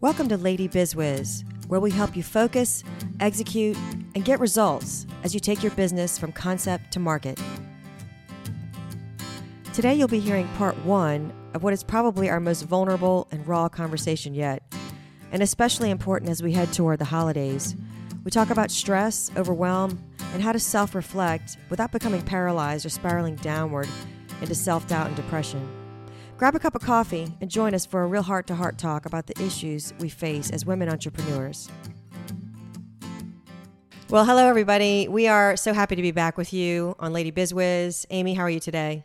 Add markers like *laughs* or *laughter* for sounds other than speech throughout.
Welcome to Lady Bizwiz, where we help you focus, execute, and get results as you take your business from concept to market. Today, you'll be hearing part one of what is probably our most vulnerable and raw conversation yet, and especially important as we head toward the holidays. We talk about stress, overwhelm, and how to self reflect without becoming paralyzed or spiraling downward into self doubt and depression. Grab a cup of coffee and join us for a real heart to heart talk about the issues we face as women entrepreneurs. Well, hello, everybody. We are so happy to be back with you on Lady Bizwiz. Amy, how are you today?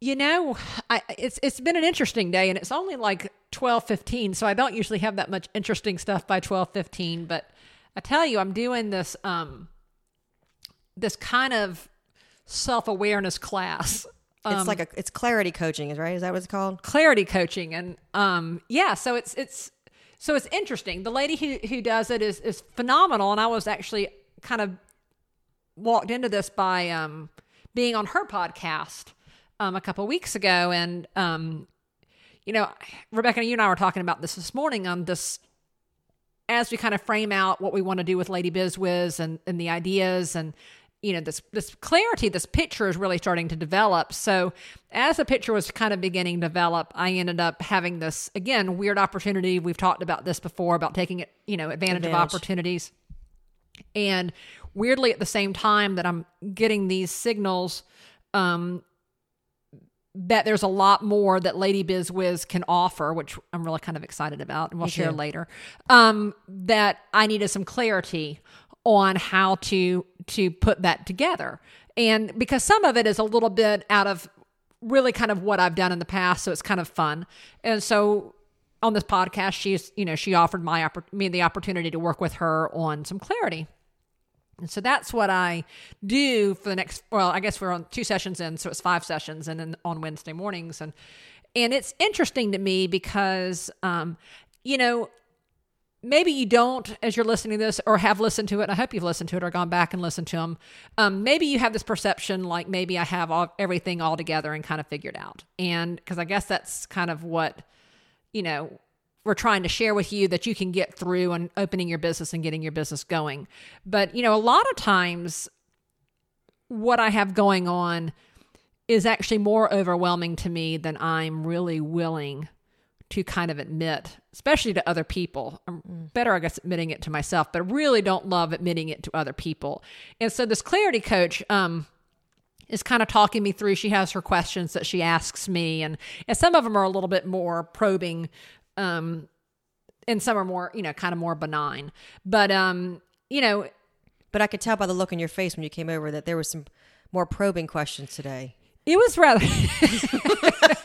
You know, I, it's it's been an interesting day, and it's only like twelve fifteen, so I don't usually have that much interesting stuff by twelve fifteen. But I tell you, I'm doing this um this kind of self awareness class *laughs* It's Um, like a it's clarity coaching, is right? Is that what it's called? clarity coaching and um yeah so it's it's so it's interesting the lady who who does it is is phenomenal and i was actually kind of walked into this by um being on her podcast um a couple weeks ago and um you know rebekah and you and i were talking about this this morning on this as we kind of frame out what we want to do with lady bizwiz and and the ideas and you know this this clarity this picture is really starting to develop so as the picture was kind of beginning to develop i ended up having this again weird opportunity we've talked about this before about taking it you know advantage, of opportunities and weirdly at the same time that i'm getting these signals um that there's a lot more that Lady Bizwiz can offer, which I'm really kind of excited about, and we'll share too. later. Um, that I needed some clarity on how to to put that together, and because some of it is a little bit out of really kind of what I've done in the past, so it's kind of fun, and so on this podcast, she's you know she offered my me the opportunity to work with her on some clarity. And so that's what I do for the next. Well, I guess we're on two sessions in, so it's five sessions, and then on Wednesday mornings, and and it's interesting to me because, um, you know, maybe you don't, as you're listening to this, or have listened to it. I hope you've listened to it or gone back and listened to them. Um, maybe you have this perception, like maybe I have all, everything all together and kind of figured out, and because I guess that's kind of what you know we're trying to share with you that you can get through and opening your business and getting your business going. But, you know, a lot of times what I have going on is actually more overwhelming to me than I'm really willing to kind of admit, especially to other people. I'm better, I guess, admitting it to myself, but I really don't love admitting it to other people. And so this clarity coach, um, is kind of talking me through. She has her questions that she asks me, and and some of them are a little bit more probing, um, and some are more you know kind of more benign. But um, you know, But I could tell by the look in your face when you came over that there was some more probing questions today. it was rather.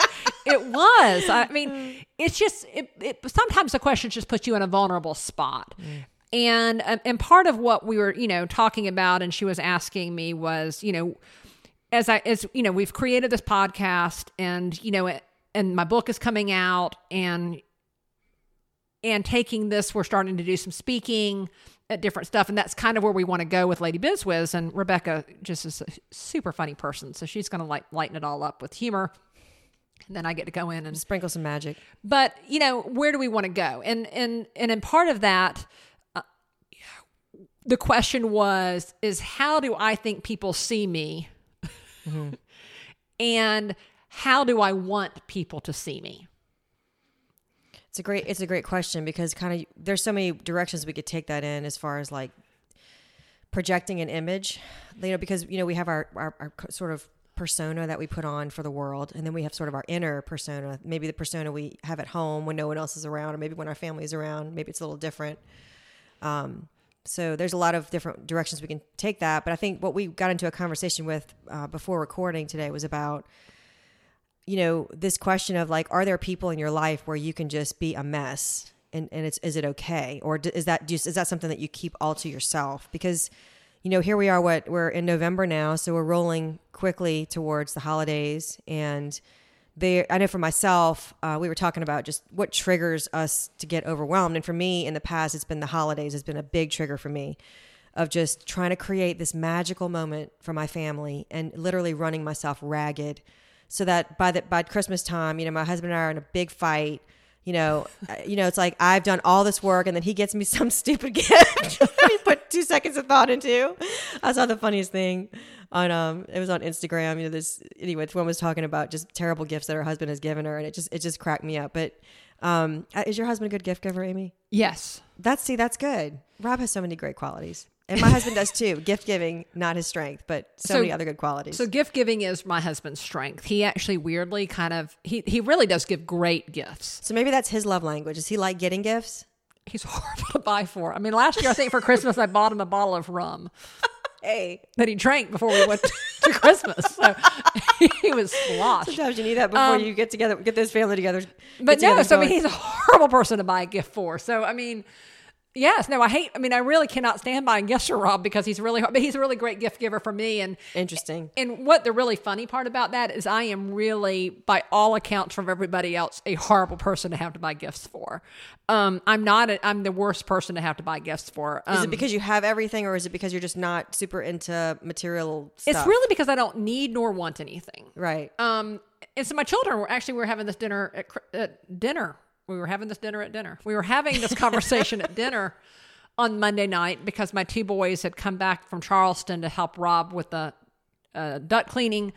It was. I *laughs* mean, it's just it, it. Sometimes the questions just put you in a vulnerable spot. And um, and part of what we were, you know, talking about, and she was asking me was, you know, as I as you know, we've created this podcast, and you know, it, and my book is coming out, and and taking this, we're starting to do some speaking at different stuff, and that's kind of where we want to go with Lady Bizwiz. And Rebekah just is a super funny person, so she's going to like lighten it all up with humor. And then I get to go in and Sprinkle some magic. but you know where do we want to go? And and and in part of that uh, the question was is how do i think people see me? *laughs* And how do i want people to see me? It's a great it's a great question because kind of there's so many directions we could take that in as far as like projecting an image, you know, because you know we have our, our our sort of persona that we put on for the world, and then we have sort of our inner persona, maybe the persona we have at home when no one else is around, or maybe when our family is around. Maybe it's a little different. Um, so there's a lot of different directions we can take that, but I think what we got into a conversation with uh, before recording today was about you know this question of like are there people in your life where you can just be a mess and, and it's is it okay or is that just is that something that you keep all to yourself because you know here we are what we're in november now so we're rolling quickly towards the holidays and they i know for myself uh, we were talking about just what triggers us to get overwhelmed and for me in the past it's been the holidays has been a big trigger for me of just trying to create this magical moment for my family and literally running myself ragged so that by the by Christmas time, you know, my husband and I are in a big fight. You know, uh, you know, it's like I've done all this work, and then he gets me *laughs* some stupid gift. *laughs* he put two seconds of thought into. I saw the funniest thing on um, it was on Instagram. You know, this anyway, this one was talking about just terrible gifts that her husband has given her, and it just it just cracked me up. But um, uh, is your husband a good gift giver, Amy? Yes. That's see, that's good. Rob has so many great qualities. And my husband does too. Gift giving, not his strength, but so, So- many other good qualities. So gift giving is my husband's strength. He actually weirdly kind of he he really does give great gifts. so maybe that's his love language. Does he like getting gifts? He's *laughs* horrible to buy for. I mean, last year I think for Christmas I bought him a bottle of rum *laughs* Hey, that he drank before we went *laughs* to Christmas. So he was sloshed. sometimes you need that before you get together, get this family together. Um, But no, together so I mean, going. he's a horrible person to buy a gift for. So I mean, yes, no, I hate. I mean, I really cannot stand buying gifts for Rob because he's really, hard, but he's a really great gift giver for me. And interesting. and what the really funny part about that is, I am really, by all accounts from everybody else, a horrible person to have to buy gifts for. Um, I'm not. A, I'm the worst person to have to buy gifts for. Um, Is it because you have everything, or is it because you're just not super into material stuff? it's really because I don't need nor want anything. right. Um, and so my children were actually we were having this dinner at, at dinner. We were having this dinner at dinner. We were having this conversation at dinner *laughs* on Monday night because my two boys had come back from Charleston to help Rob with the uh, duct cleaning,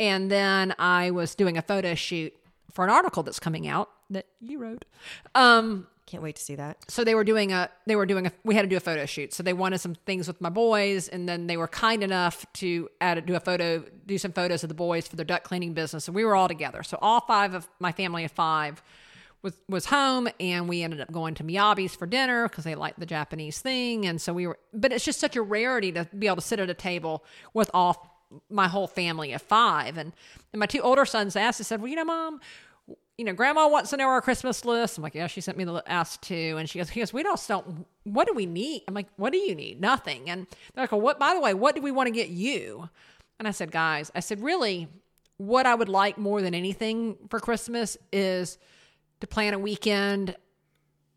and then I was doing a photo shoot for an article that's coming out that you wrote. Um, Can't wait to see that. so they were doing a they were doing a we had to do a photo shoot so they wanted some things with my boys and then they were kind enough to add do a photo do some photos of the boys for their duct cleaning business and we were all together so all five of my family of five was was home and we ended up going to Miyabi's for dinner because they like the Japanese thing and so we were but it's just such a rarity to be able to sit at a table with all my whole family of five and, and my two older sons asked they said well you know mom you know, grandma wants to know our Christmas list. I'm like, yeah, she sent me the ask too. And she goes, he goes, we don't, don't, what do we need? I'm like, what do you need? Nothing. And they're like, well, what, by the way, what do we want to get you? And I said, guys, I said, really, what I would like more than anything for Christmas is to plan a weekend,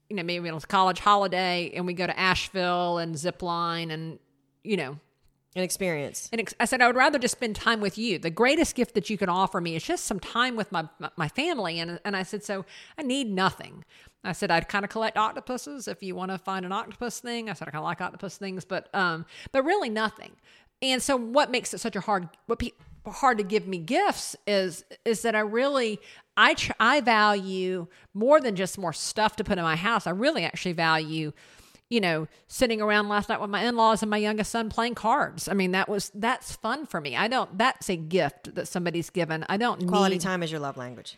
you know, maybe a college holiday and we go to Asheville and zip line and, you know, An experience. and ex- I said, I would rather just spend time with you. The greatest gift that you can offer me is just some time with my my- family. And and I said, so I need nothing. I said I'd kind of collect octopuses if you want to find an octopus thing. I said I kind of like octopus things, but um, but really nothing. And so what makes it such a hard what pe- hard to give me gifts is is that I really I tr- I value more than just more stuff to put in my house. I really actually value you know, sitting around last night with my in-laws and my youngest son playing cards. I mean, that was that's fun for me. I don't that's a gift that somebody's given. I don't Quality need time is your love language.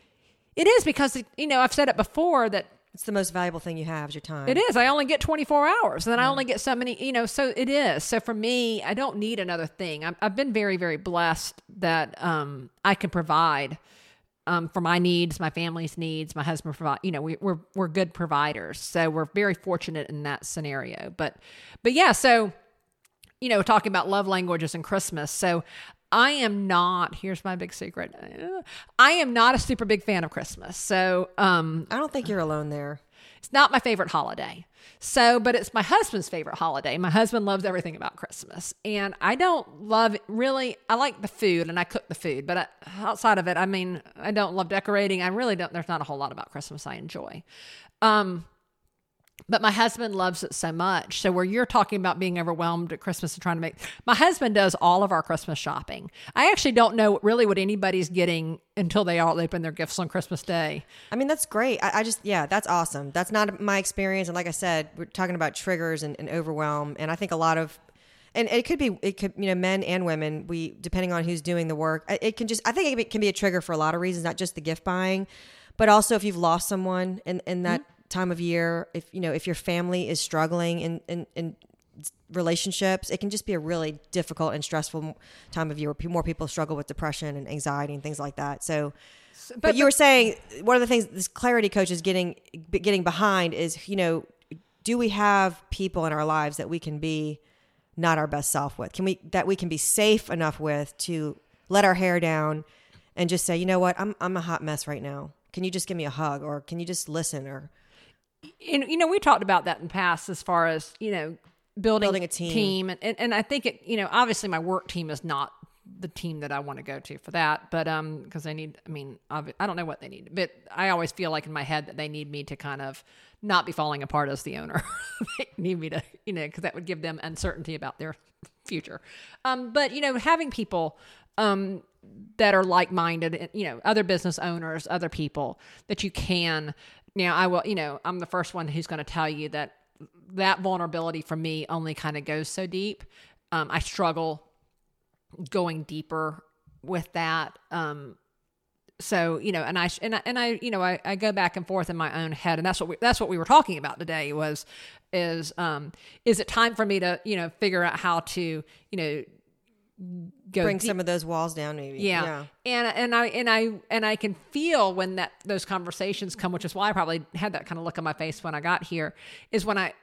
It is because you know, I've said it before that It's the most valuable thing you have is your time. it is. I only get 24 hours and then I only get so many, you know, so it is. So for me, I don't need another thing. I'm, I've been very, very blessed that um, I can provide um, for my needs, my family's needs, my husband provide, you know, we, we're, we're good providers. So we're very fortunate in that scenario. But, but yeah, so, you know, talking about love languages and Christmas. So I am not, here's my big secret. I am not a super big fan of Christmas. So, um, I don't think you're alone there. it's not my favorite holiday. So, but it's my husband's favorite holiday. My husband loves everything about Christmas. And I don't love really, I like the food and I cook the food, but I, outside of it, I mean, I don't love decorating. I really don't, there's not a whole lot about Christmas I enjoy. Um, but my husband loves it so much. So where you're talking about being overwhelmed at Christmas and trying to make my husband does all of our Christmas shopping. I actually don't know really what anybody's getting until they all open their gifts on Christmas Day. I mean, that's great. I, I just, yeah, that's awesome. That's not my experience. And like I said, we're talking about triggers and, and overwhelm. And I think a lot of, and it could be, it could, you know, men and women, we, depending on who's doing the work, it- it can just, I think it can be a trigger for a lot of reasons, not just the gift buying, but also if you've lost someone in, in that mm-hmm. Time of year, if, you know, if your family is struggling in, in, in relationships, it can just be a really difficult and stressful time of year where more people struggle with depression and anxiety and things like that. So, but, you were saying one of the things this clarity coach is getting getting behind is you know do we have people in our lives that we can be not our best self with? Can we that we can be safe enough with to let our hair down and just say you know what? I'm i'm a hot mess right now. Can you just give me a hug or can you just listen or and you know we talked about that in the past as far as you know building, Building a team. and, and and i think it you know obviously my work team is not the team that I want to go to for that. But um, because I need, I mean, obvi- I don't know what they need, but I always feel like in my head that they need me to kind of not be falling apart as the owner. *laughs* they need me to, you know, because that would give them uncertainty about their future. Um, but you know, having people um that are like-minded, you know, other business owners, other people that you can. Now, I will, you know, I'm the first one who's going to tell you that that vulnerability for me only kind of goes so deep. Um, I struggle going deeper with that. Um, so you know, and I and I, and I you know I, I go back and forth in my own head, and that's what we, that's what we were talking about today was is um is it time for me to you know figure out how to you know go Bring deep- some of those walls down, maybe. yeah. And and I and I and I can feel when that those conversations come, which is why I probably had that kind of look on my face when I got here, is when I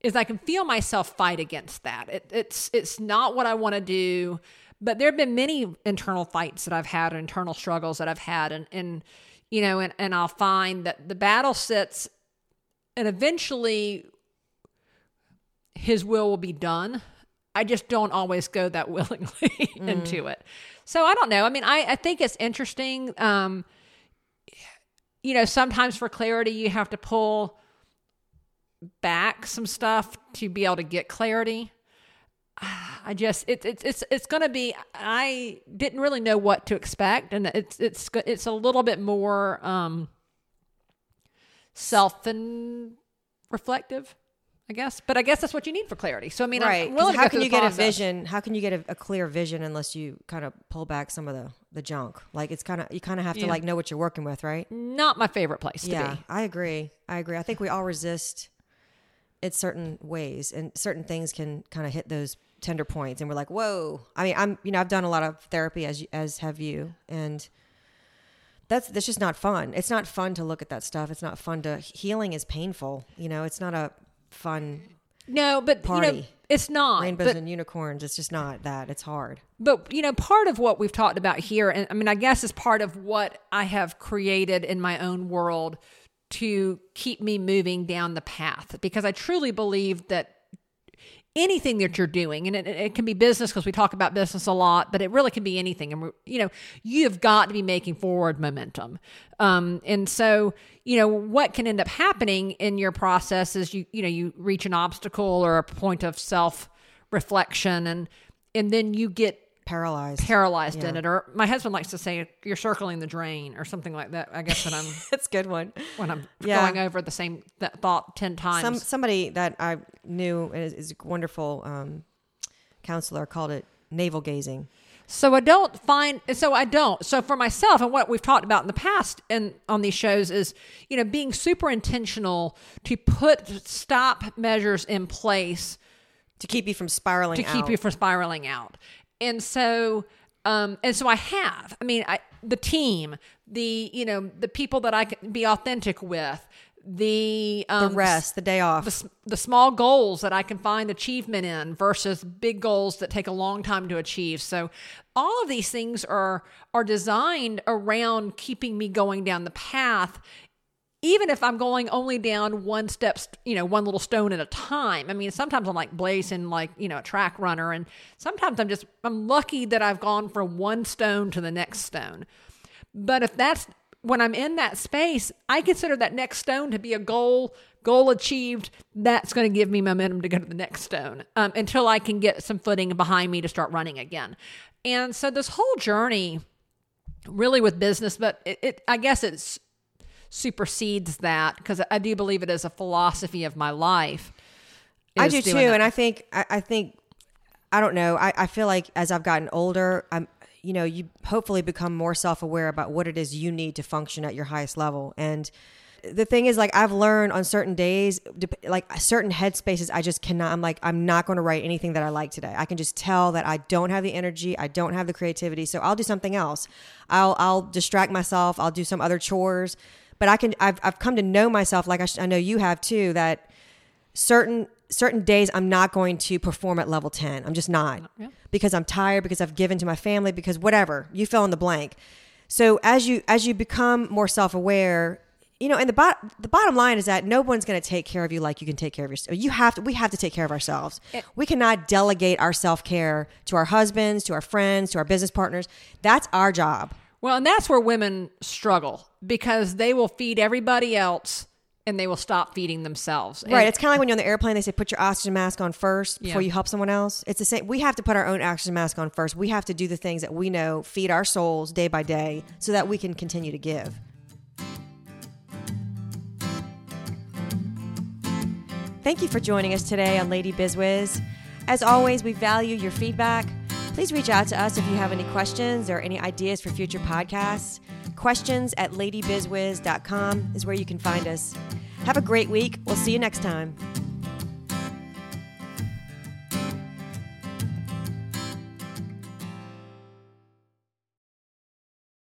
is I can feel myself fight against that. It, it's it's not what I want to do, but there have been many internal fights that I've had, internal struggles that I've had, and and you know, and and I'll find that the battle sits, and eventually, His will will be done. I just don't always go that *laughs* willingly into it. So I don't know. I mean, I, I think it's interesting. Um, you know, sometimes for clarity, you have to pull back some stuff to be able to get clarity. *sighs* I just it, it's it's it's going to be. I didn't really know what to expect, and it's it's it's a little bit more um, self and reflective, I guess. But I guess that's what you need for clarity. So I mean, right. I'm 'Cause willing to how can you get a vision? How can you get a, a clear vision unless you kind of pull back some of the the junk? Like it's kind of you kind of have to Yeah. like know what you're working with, right? Not my favorite place to yeah, be. I agree. I agree. I think we all resist it certain ways, and certain things can kind of hit those tender points, and we're like, "Whoa!" I mean, I'm you know I've done a lot of therapy as as have you, and that's that's just not fun. It's not fun to look at that stuff. It's not fun to healing is painful. You know, it's not a fun No, but you know, it's not. rainbows But and unicorns. It's just not that. It's hard. But you know, part of what we've talked about here, and I mean, I guess is part of what I have created in my own world to keep me moving down the path, because I truly believe that anything that you're doing, and it, it can be business because we talk about business a lot, but it really can be anything. And you know, you have got to be making forward momentum. Um, and so, you know, what can end up happening in your process is you, you know, you reach an obstacle or a point of self reflection, and and then you get Paralyzed. paralyzed in it or my husband likes to say you're circling the drain or something like that i guess when i'm *laughs* That's a good one. when i'm Yeah. going over the same th- thought 10 times Some somebody that I knew is, is a wonderful um, counselor called it navel gazing. so i don't find so i don't so for myself and what we've talked about in the past and on these shows is you know being super intentional to put stop measures in place to keep you from spiraling to keep you from spiraling out. And so, um, and so I have. I mean, I, the team, the you know, the people that I can be authentic with, the the um, rest, the day off. the, the small goals that I can find achievement in versus big goals that take a long time to achieve. So all of these things are are designed around keeping me going down the path even if I'm going only down one step, you know, one little stone at a time. I mean, sometimes I'm like blazing like, you know, a track runner and sometimes I'm just I'm lucky that I've gone from one stone to the next stone. But if that's when I'm in that space, I consider that next stone to be a goal, goal achieved. That's going to give me momentum to go to the next stone um, until I can get some footing behind me to start running again. And so this whole journey, really with business, but it, it I guess it's supersedes that because I do believe it is a philosophy of my life. I do too, that. and I think I, I think I don't know. I, I feel like as I've gotten older, I'm you know you hopefully become more self aware about what it is you need to function at your highest level. And the thing is, like I've learned on certain days, like certain headspaces, I just cannot. I'm like I'm not going to write anything that I like today. I can just tell that I don't have the energy, I don't have the creativity, so I'll do something else. I'll I'll distract myself. I'll do some other chores. But I can. I've I've come to know myself, like I, sh- I know you have too, that certain certain days I'm not going to perform at level 10. I'm just not. Because I'm tired, because I've given to my family, because whatever. You fill in the blank. So as you as you become more self-aware, you know, and the bot- the bottom line is that no one's going to take care of you like you can take care of yourself. You have to. We have to take care of ourselves. we cannot delegate our self care to our husbands, to our friends, to our business partners. That's our job. Well, and that's where women struggle because they will feed everybody else and they will stop feeding themselves. And- Right. It's kind of like when you're on the airplane, they say put your oxygen mask on first before Yeah. you help someone else. It's the same. We have to put our own oxygen mask on first. We have to do the things that we know feed our souls day by day so that we can continue to give. Thank you for joining us today on Lady Bizwiz. As always, we value your feedback. Please reach out to us if you have any questions or any ideas for future podcasts. Questions at ladybizwiz.com is where you can find us. Have a great week. We'll see you next time.